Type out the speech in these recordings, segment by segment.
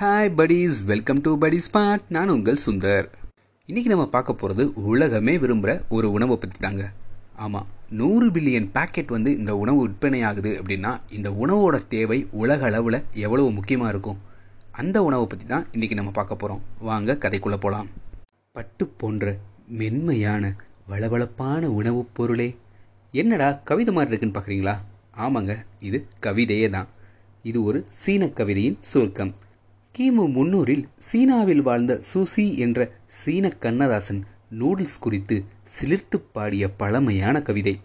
Hi buddies. Welcome to buddy spot நான் உங்கள் சுந்தர். இன்னைக்கு நம்ம பார்க்க போகிறது உலகமே விரும்புகிற ஒரு உணவை பற்றி தாங்க. ஆமாம் நூறு பில்லியன் பேக்கெட் வந்து இந்த உணவு விற்பனை ஆகுது அப்படின்னா இந்த உணவோட தேவை உலக அளவில் எவ்வளவு முக்கியமாக இருக்கும்? அந்த உணவை பற்றி தான் இன்றைக்கி நம்ம பார்க்க போகிறோம் வாங்க கதைக்குள்ளே போகலாம் பட்டு போன்ற மென்மையான வளவளப்பான உணவுப் பொருளே. என்னடா கவிதை மாதிரி இருக்குன்னு பார்க்குறீங்களா? ஆமாங்க இது கவிதையே தான். இது ஒரு சீன கவிதையின் சுருக்கம். கிமு முன்னூறில் சீனாவில் வாழ்ந்த சூசி என்ற சீன கண்ணதாசன் நூடுல்ஸ் குறித்து சிலிர்த்து பாடிய பழமையான கவிதை.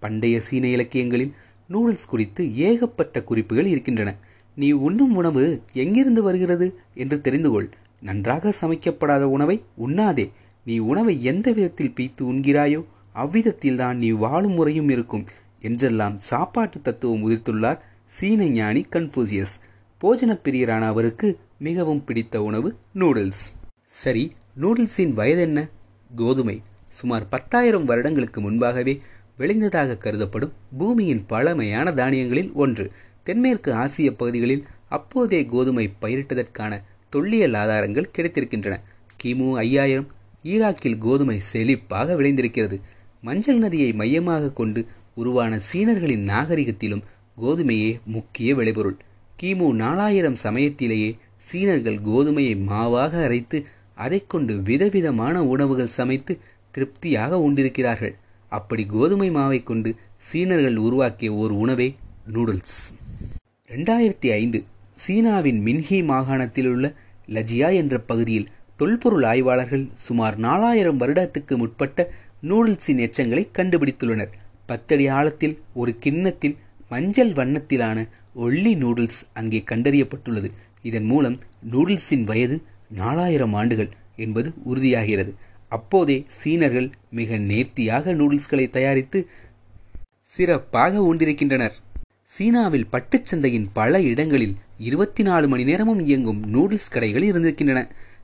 பண்டைய சீன இலக்கியங்களில் நூடுல்ஸ் குறித்து ஏகப்பட்ட குறிப்புகள் இருக்கின்றன. நீ உண்ணும் உணவு எங்கிருந்து வருகிறது என்று தெரிந்து கொள் நன்றாக சமைக்கப்படாத உணவை உண்ணாதே. நீ உணவை எந்த விதத்தில் பீத்து உண்கிறாயோ அவ்விதத்தில்தான் நீ வாழும் முறையும் இருக்கும் என்றெல்லாம் சாப்பாட்டு தத்துவம் உதிர்த்துள்ளார் சீன ஞானி கன்ஃபூசியஸ் போஜன பிரியரான அவருக்கு மிகவும் பிடித்த உணவு நூடுல்ஸ். சரி நூடுல்ஸின் வயது என்ன? கோதுமை சுமார் பத்தாயிரம் வருடங்களுக்கு முன்பாகவே விளைந்ததாக கருதப்படும் பூமியின் பழமையான தானியங்களில் ஒன்று. தென்மேற்கு ஆசிய பகுதிகளில் அப்போதே கோதுமை பயிரிட்டதற்கான தொல்லியல் ஆதாரங்கள் கிடைத்திருக்கின்றன. கிமு ஐயாயிரம் ஈராக்கில் கோதுமை செழிப்பாக விளைந்திருக்கிறது. மஞ்சள் நதியை மையமாக கொண்டு உருவான சீனர்களின் நாகரிகத்திலும் கோதுமையே முக்கிய விளைபொருள். கிமு நாலாயிரம் சமயத்திலேயே சீனர்கள் கோதுமையை மாவாக அரைத்து அதை கொண்டு விதவிதமான உணவுகள் சமைத்து திருப்தியாக உண்டிருக்கிறார்கள். அப்படி கோதுமை மாவை கொண்டு சீனர்கள் உருவாக்கிய ஒரு உணவே நூடுல்ஸ். ரெண்டாயிரத்தி ஐந்து சீனாவின் மின்ஹி மாகாணத்தில் உள்ள லஜியா என்ற பகுதியில் தொல்பொருள் ஆய்வாளர்கள் சுமார் நாலாயிரம் வருடத்துக்கு முற்பட்ட நூடுல்ஸின் எச்சங்களை கண்டுபிடித்துள்ளனர். பத்தடி ஆழத்தில் ஒரு கிண்ணத்தில் மஞ்சள் வண்ணத்திலான ஒல்லி நூடுல்ஸ் அங்கே கண்டறியப்பட்டுள்ளது. இதன் மூலம் நூடுல்ஸின் வயது நாலாயிரம் ஆண்டுகள் என்பது உறுதியாகிறது. அப்போதே சீனர்கள் மிக நேர்த்தியாக நூடுல்ஸ்களை தயாரித்து சிறப்பாக உண்டிருக்கின்றனர் சீனாவில் பட்டுச்சந்தையின் பல இடங்களில் இருபத்தி நாலு மணி நேரமும் இயங்கும் நூடுல்ஸ் கடைகள் இருந்திருக்கின்றன.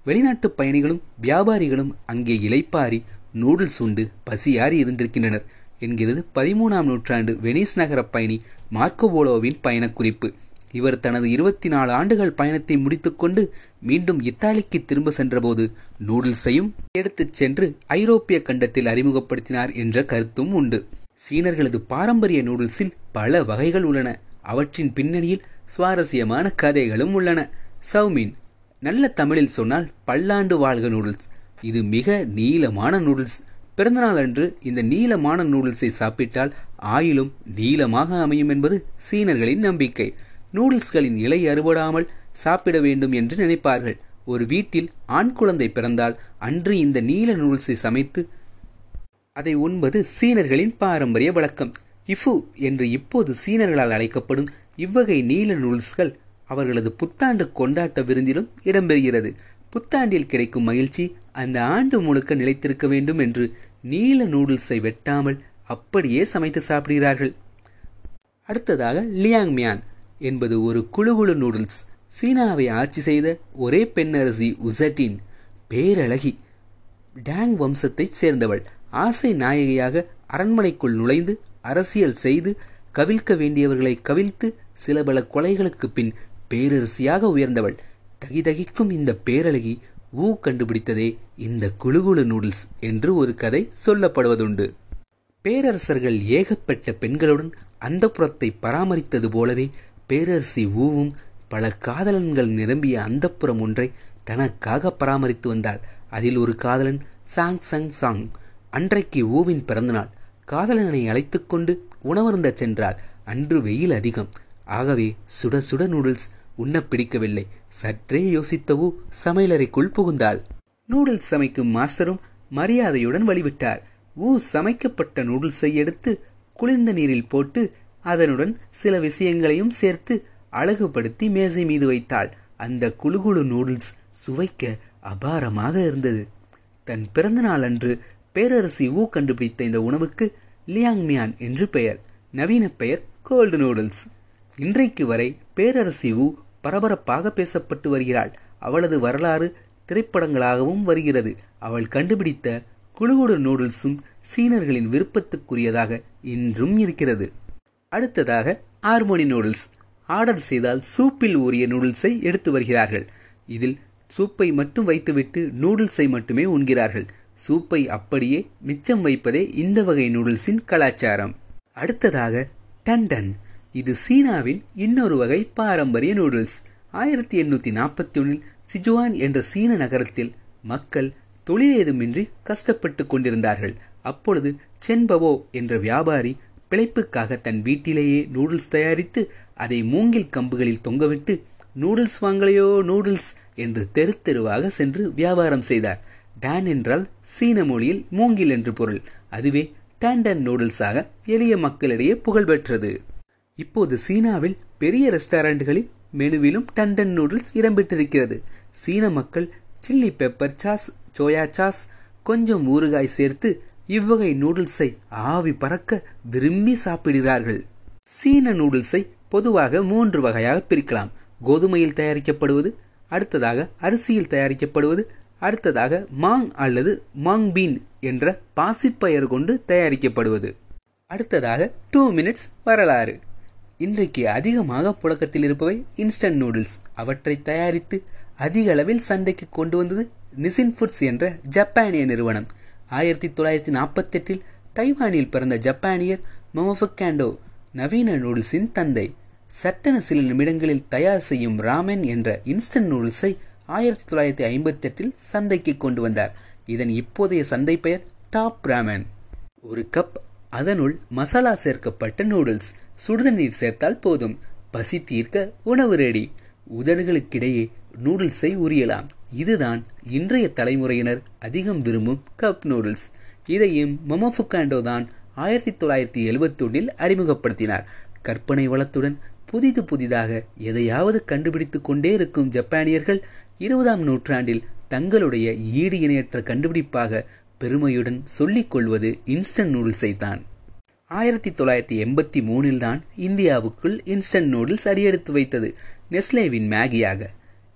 வெளிநாட்டு பயணிகளும் வியாபாரிகளும் அங்கே இலைப்பாரி நூடுல்ஸ் உண்டு பசியாறி இருந்திருக்கின்றனர். என்கிறது பதிமூணாம் நூற்றாண்டு வெனிஸ் நகர பயணி மார்க்கோபோலோவின் பயணக்குறிப்பு இவர் தனது இருபத்தி நாலு ஆண்டுகள் பயணத்தை முடித்துக்கொண்டு மீண்டும் இத்தாலிக்கு திரும்ப சென்றபோது நூடுல்ஸையும் எடுத்துச் சென்று ஐரோப்பிய கண்டத்தில் அறிமுகப்படுத்தினார் என்ற கருத்தும் உண்டு. சீனர்களது பாரம்பரிய நூடுல்ஸில் பல வகைகள் உள்ளன. அவற்றின் பின்னணியில் சுவாரஸ்யமான கதைகளும் உள்ளன. சௌமீன் நல்ல தமிழில் சொன்னால் பல்லாண்டு வாழ்க நூடுல்ஸ். இது மிக நீளமான நூடுல்ஸ். பிறந்தநாள் அன்று இந்த நீளமான நூடுல்ஸை சாப்பிட்டால் ஆயிலும் நீளமாக அமையும் என்பது சீனர்களின் நம்பிக்கை. நூடுல்ஸ்களின் இலை அறுபடாமல் சாப்பிட வேண்டும் என்று நினைப்பார்கள். ஒரு வீட்டில் ஆண் குழந்தை பிறந்தால் அன்று இந்த நீல நூடுல்ஸை சமைத்து அதை உண்பது சீனர்களின் பாரம்பரிய வழக்கம். இஃபு என்று இப்போது சீனர்களால் அழைக்கப்படும் இவ்வகை நீல நூல்ஸ்கள் அவர்களது புத்தாண்டு கொண்டாட்ட விருந்திலும் இடம்பெறுகிறது. புத்தாண்டில் கிடைக்கும் மகிழ்ச்சி அந்த ஆண்டு முழுக்க நிலைத்திருக்க வேண்டும் என்று நீல நூடுல்ஸை வெட்டாமல் அப்படியே சமைத்து சாப்பிடுகிறார்கள். அடுத்ததாக லியாங் மியான் என்பது ஒரு குழுகுழு நூடுல்ஸ். சீனாவை ஆட்சி செய்த ஒரே பெண்ணரசி உசட்டின் பேரழகி டேங் வம்சத்தைச் சேர்ந்தவள். ஆசை நாயகியாக அரண்மனைக்குள் நுழைந்து அரசியல் செய்து கவிழ்க்க வேண்டியவர்களை கவிழ்த்து சில பல கொலைகளுக்கு பின் பேரரசியாக உயர்ந்தவள். தகிதகிக்கும் இந்த பேரழகி ஊ கண்டுபிடித்ததே இந்த குழுகுழு நூடுல்ஸ் என்று ஒரு கதை சொல்லப்படுவதுண்டு. பேரரசர்கள் ஏகப்பட்ட பெண்களுடன் அந்த புறத்தை பராமரித்தது போலவே பேரரசி ஊவும் பல காதலன்கள் நிரம்பிய அந்தப்புறம் ஒன்றை தனக்காக பராமரித்து வந்தாள். அதில் ஒரு காதலன் சாங் சங் சாங். அன்றைக்கு ஊவின் பிறந்தநாள். காதலனை அழைத்து கொண்டு உணவருந்த சென்றாள். அன்று வெயில் அதிகம். ஆகவே சுட சுட நூடுல்ஸ் உண்ண பிடிக்கவில்லை. சற்றே யோசித்தவோ சமையலறைக்குள் புகுந்தாள். நூடுல்ஸ் சமைக்கும் மாஸ்டரும் மரியாதையுடன் வழிவிட்டார். ஊ சமைக்கப்பட்ட நூடுல்ஸை எடுத்து குளிர்ந்த நீரில் போட்டு அதனுடன் சில விஷயங்களையும் சேர்த்து அழகுபடுத்தி மேசை மீது வைத்தாள். அந்த குழுகுழு நூடுல்ஸ் சுவைக்க அபாரமாக இருந்தது. தன் பிறந்த நாள் அன்று பேரரசி ஊ கண்டுபிடித்த இந்த உணவுக்கு லியாங் மியான் என்று பெயர். நவீன பெயர் கோல்டு நூடுல்ஸ். இன்றைக்கு வரை பேரரசி ஊ பரபரப்பாக பேசப்பட்டு வருகிறாள். அவளது வரலாறு திரைப்படங்களாகவும் வருகிறது. அவள் கண்டுபிடித்த குழுகுடு நூடுல்ஸும் சீனர்களின் விருப்பத்துக்குரியதாக இன்றும் இருக்கிறது. அடுத்ததாக ஹார்மோனி நூடுல்ஸ் ஆர்டர் செய்தால் சூப்பில் ஊறிய நூடுல்ஸை எடுத்து வருகிறார்கள். இதில் சூப்பை மட்டும் வைத்துவிட்டு நூடுல்ஸை மட்டுமே உண்கிறார்கள். சூப்பை அப்படியே மிச்சம் வைப்பதே இந்த வகை நூடுல்ஸின் கலாச்சாரம். அடுத்ததாக டண்டன் இது சீனாவின் இன்னொரு வகை பாரம்பரிய நூடுல்ஸ் ஆயிரத்தி எண்ணூற்றி நாற்பத்தி ஒன்றில் சிஜுவான் என்ற சீன நகரத்தில் மக்கள் தொழில் ஏதுமின்றி கஷ்டப்பட்டு கொண்டிருந்தார்கள். அப்பொழுது சென்பவோ என்ற வியாபாரி பிழைப்புக்காக தன் வீட்டிலேயே நூடுல்ஸ் தயாரித்து அதை மூங்கில் கம்புகளில் தொங்கவிட்டு நூடுல்ஸ் வாங்கலையோ நூடுல்ஸ் என்று தெரு தெருவாக சென்று வியாபாரம் செய்தார். டான் என்றால் சீன மொழியில் மூங்கில் என்று பொருள். அதுவே டேண்டன் நூடுல்ஸாக எளிய மக்களிடையே புகழ்பெற்றது இப்போது சீனாவில் பெரிய ரெஸ்டாரண்ட்களில் மெனுவிலும் டண்டன் நூடுல்ஸ் இடம்பெற்றிருக்கிறது. சீன மக்கள் chilli pepper sauce soya sauce கொஞ்சம் ஊறுகாய் சேர்த்து இவ்வகை நூடுல்ஸை ஆவி பறக்க விரும்பி சாப்பிடுகிறார்கள். சீன நூடுல்ஸை பொதுவாக மூன்று வகையாக பிரிக்கலாம். கோதுமையில் தயாரிக்கப்படுவது அடுத்ததாக அரிசியில் தயாரிக்கப்படுவது அடுத்ததாக மாங் அல்லது மாங் பீன் என்ற பாசிப்பயர் கொண்டு தயாரிக்கப்படுவது. அடுத்ததாக டூ மினிட்ஸ் வரலாறு. இன்றைக்கு அதிகமாக புழக்கத்தில் இருப்பவை இன்ஸ்டன்ட் நூடுல்ஸ். அவற்றை தயாரித்து அதிக அளவில் சந்தைக்கு கொண்டு வந்தது நிசின் ஃபுட்ஸ் என்ற ஜப்பானிய நிறுவனம். ஆயிரத்தி தொள்ளாயிரத்தி நாற்பத்தெட்டில் தைவானில் பிறந்த ஜப்பானியர் மொமஃபுக்காண்டோ நவீன நூடுல்ஸின் தந்தை. சட்டென சில நிமிடங்களில் தயார் செய்யும் ராமன் என்ற இன்ஸ்டன்ட் நூடுல்ஸை ஆயிரத்தி தொள்ளாயிரத்தி ஐம்பத்தெட்டில் சந்தைக்கு கொண்டு வந்தார். இதன் இப்போதைய சந்தை பெயர் டாப் ராமன். ஒரு கப் அதனுள் மசாலா சேர்க்கப்பட்ட நூடுல்ஸ். சுடுதண்ணீர் சேர்த்தால் போதும். பசி தீர்க்க உணவு ரெடி. உதடுகளுக்கிடையே நூடுல்ஸை உரியலாம். இதுதான் இன்றைய தலைமுறையினர் அதிகம் விரும்பும் கப் நூடுல்ஸ் இதையும் மொமோஃபுகாண்டோ தான் ஆயிரத்தி தொள்ளாயிரத்தி எழுவத்தொன்னில் அறிமுகப்படுத்தினார். கற்பனை வளத்துடன் புதிது புதிதாக எதையாவது கண்டுபிடித்து கொண்டே இருக்கும் ஜப்பானியர்கள் இருபதாம் நூற்றாண்டில் தங்களுடைய ஈடு இணையற்ற கண்டுபிடிப்பாக பெருமையுடன் சொல்லிக் கொள்வது இன்ஸ்டன்ட் நூடுல்ஸை தான். ஆயிரத்தி தொள்ளாயிரத்தி எண்பத்தி மூணில் தான் இந்தியாவுக்குள் இன்ஸ்டன்ட் நூடுல்ஸ் அடியெடுத்து வைத்தது. நெஸ்லேவின் மேகியாக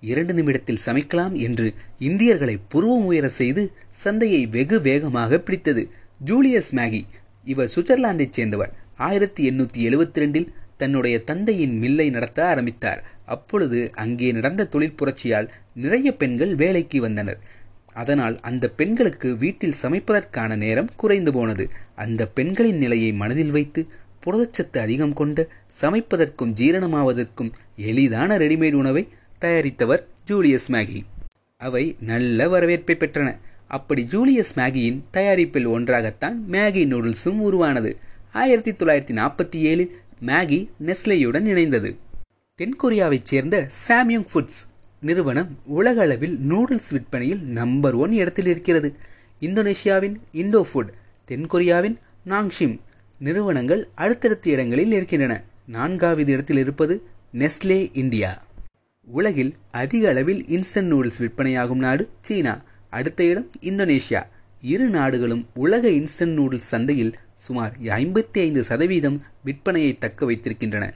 இரண்டு நிமிடத்தில் சமைக்கலாம் என்று இந்தியர்களை புருவம் உயர செய்து சந்தையை வெகு வேகமாக பிடித்தது. ஜூலியஸ் மேகி இவர் சுவிட்சர்லாந்தைச் சேர்ந்தவர். ஆயிரத்தி எண்ணூற்றி எழுபத்தி ரெண்டில் தன்னுடைய தந்தையின் மில்லை நடத்த ஆரம்பித்தார். அப்பொழுது அங்கே நடந்த தொழில் புரட்சியால் நிறைய பெண்கள் வேலைக்கு வந்தனர். அதனால் அந்த பெண்களுக்கு வீட்டில் சமைப்பதற்கான நேரம் குறைந்து போனது. அந்த பெண்களின் நிலையை மனதில் வைத்து புரதச்சத்து அதிகம் கொண்டு சமைப்பதற்கும் ஜீரணமாவதற்கும் எளிதான ரெடிமேட் உணவை தயாரித்தவர் ஜூலியஸ் மேகி. அவை நல்ல வரவேற்பை பெற்றன. அப்படி ஜூலியஸ் மேகியின் தயாரிப்பில் ஒன்றாகத்தான் மேகி நூடுல்ஸும் உருவானது. ஆயிரத்தி தொள்ளாயிரத்தி நாற்பத்தி ஏழில் மேகி நெஸ்லேயுடன் இணைந்தது. தென்கொரியாவைச் சேர்ந்த சாம்யுங் ஃபுட்ஸ் நிறுவனம் உலகளவில் நூடுல்ஸ் விற்பனையில் நம்பர் ஒன் இடத்தில் இருக்கிறது. இந்தோனேஷியாவின் இண்டோ ஃபுட் தென்கொரியாவின் நாங்ஷிம் நிறுவனங்கள் அடுத்தடுத்த இடங்களில் இருக்கின்றன நான்காவது இடத்தில் இருப்பது நெஸ்லே இந்தியா. உலகில் அதிக அளவில் இன்ஸ்டன்ட் நூடுல்ஸ் விற்பனையாகும் நாடு சீனா. அடுத்த இடம் இந்தோனேஷியா. இரு நாடுகளும் உலக இன்ஸ்டன்ட் நூடுல்ஸ் சந்தையில் சுமார் ஐம்பத்தி ஐந்து சதவீதம் விற்பனையை தக்க வைத்திருக்கின்றன.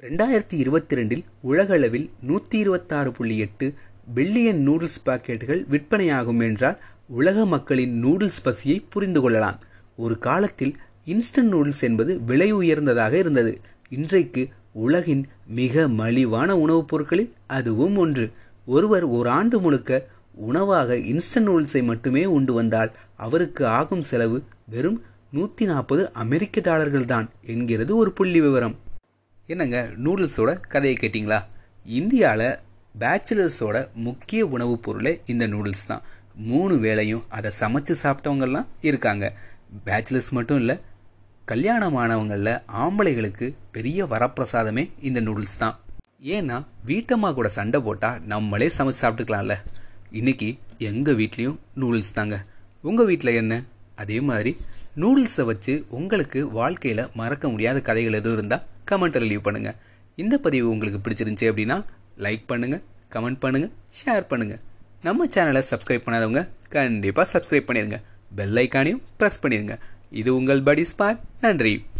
ரெண்டாயிரத்தி இருபத்தி ரெண்டில் உலகளவில் நூற்றி இருபத்தாறு புள்ளி எட்டு பில்லியன் நூடுல்ஸ் பாக்கெட்டுகள் விற்பனையாகும் என்றால் உலக மக்களின் நூடுல்ஸ் பசியை புரிந்து கொள்ளலாம். ஒரு காலத்தில் இன்ஸ்டன்ட் நூடுல்ஸ் என்பது விலை உயர்ந்ததாக இருந்தது. இன்றைக்கு உலகின் மிக மலிவான உணவுப் பொருட்களில் அதுவும் ஒன்று. ஒருவர் ஒரு ஆண்டு முழுக்க உணவாக இன்ஸ்டன்ட் நூடுல்ஸை மட்டுமே உண்டு வந்தால் அவருக்கு ஆகும் செலவு வெறும் நூற்றி நாற்பது அமெரிக்க டாலர்கள் தான் என்கிறது ஒரு புள்ளி விவரம். என்னங்க நூடுல்ஸோட கதையை கேட்டிங்களா? இந்தியாவில் பேச்சுலர்ஸோட முக்கிய உணவுப் பொருளே இந்த நூடுல்ஸ் தான். மூணு வேளையும் அதை சமைச்சு சாப்பிட்டவங்கெல்லாம் இருக்காங்க. பேச்சுலர்ஸ் மட்டும் இல்லை கல்யாணமானவங்களில் ஆம்பளைகளுக்கு பெரிய வரப்பிரசாதமே இந்த நூடுல்ஸ் தான். ஏன்னா வீட்டம்மா கூட சண்டை போட்டால் நம்மளே சமைச்சு சாப்பிட்டுக்கலாம்ல. இன்னைக்கு எங்கள் வீட்லேயும் நூடுல்ஸ் தாங்க. உங்கள் வீட்டில் என்ன? அதே மாதிரி நூடுல்ஸை வச்சு உங்களுக்கு வாழ்க்கையில் மறக்க முடியாத கதைகள் எதுவும் இருந்தால் கமெண்ட்டில் லீவ் பண்ணுங்கள் இந்த பதிவு உங்களுக்கு பிடிச்சிருந்துச்சி அப்படின்னா லைக் பண்ணுங்கள் கமெண்ட் பண்ணுங்கள் ஷேர் பண்ணுங்கள் நம்ம சேனலை சப்ஸ்கிரைப் பண்ணாதவங்க கண்டிப்பாக சப்ஸ்கிரைப் பண்ணிடுங்க பெல் ஐக்கானையும் ப்ரெஸ் பண்ணிடுங்க இது உங்கள் படி ஸ்பாட். நன்றி.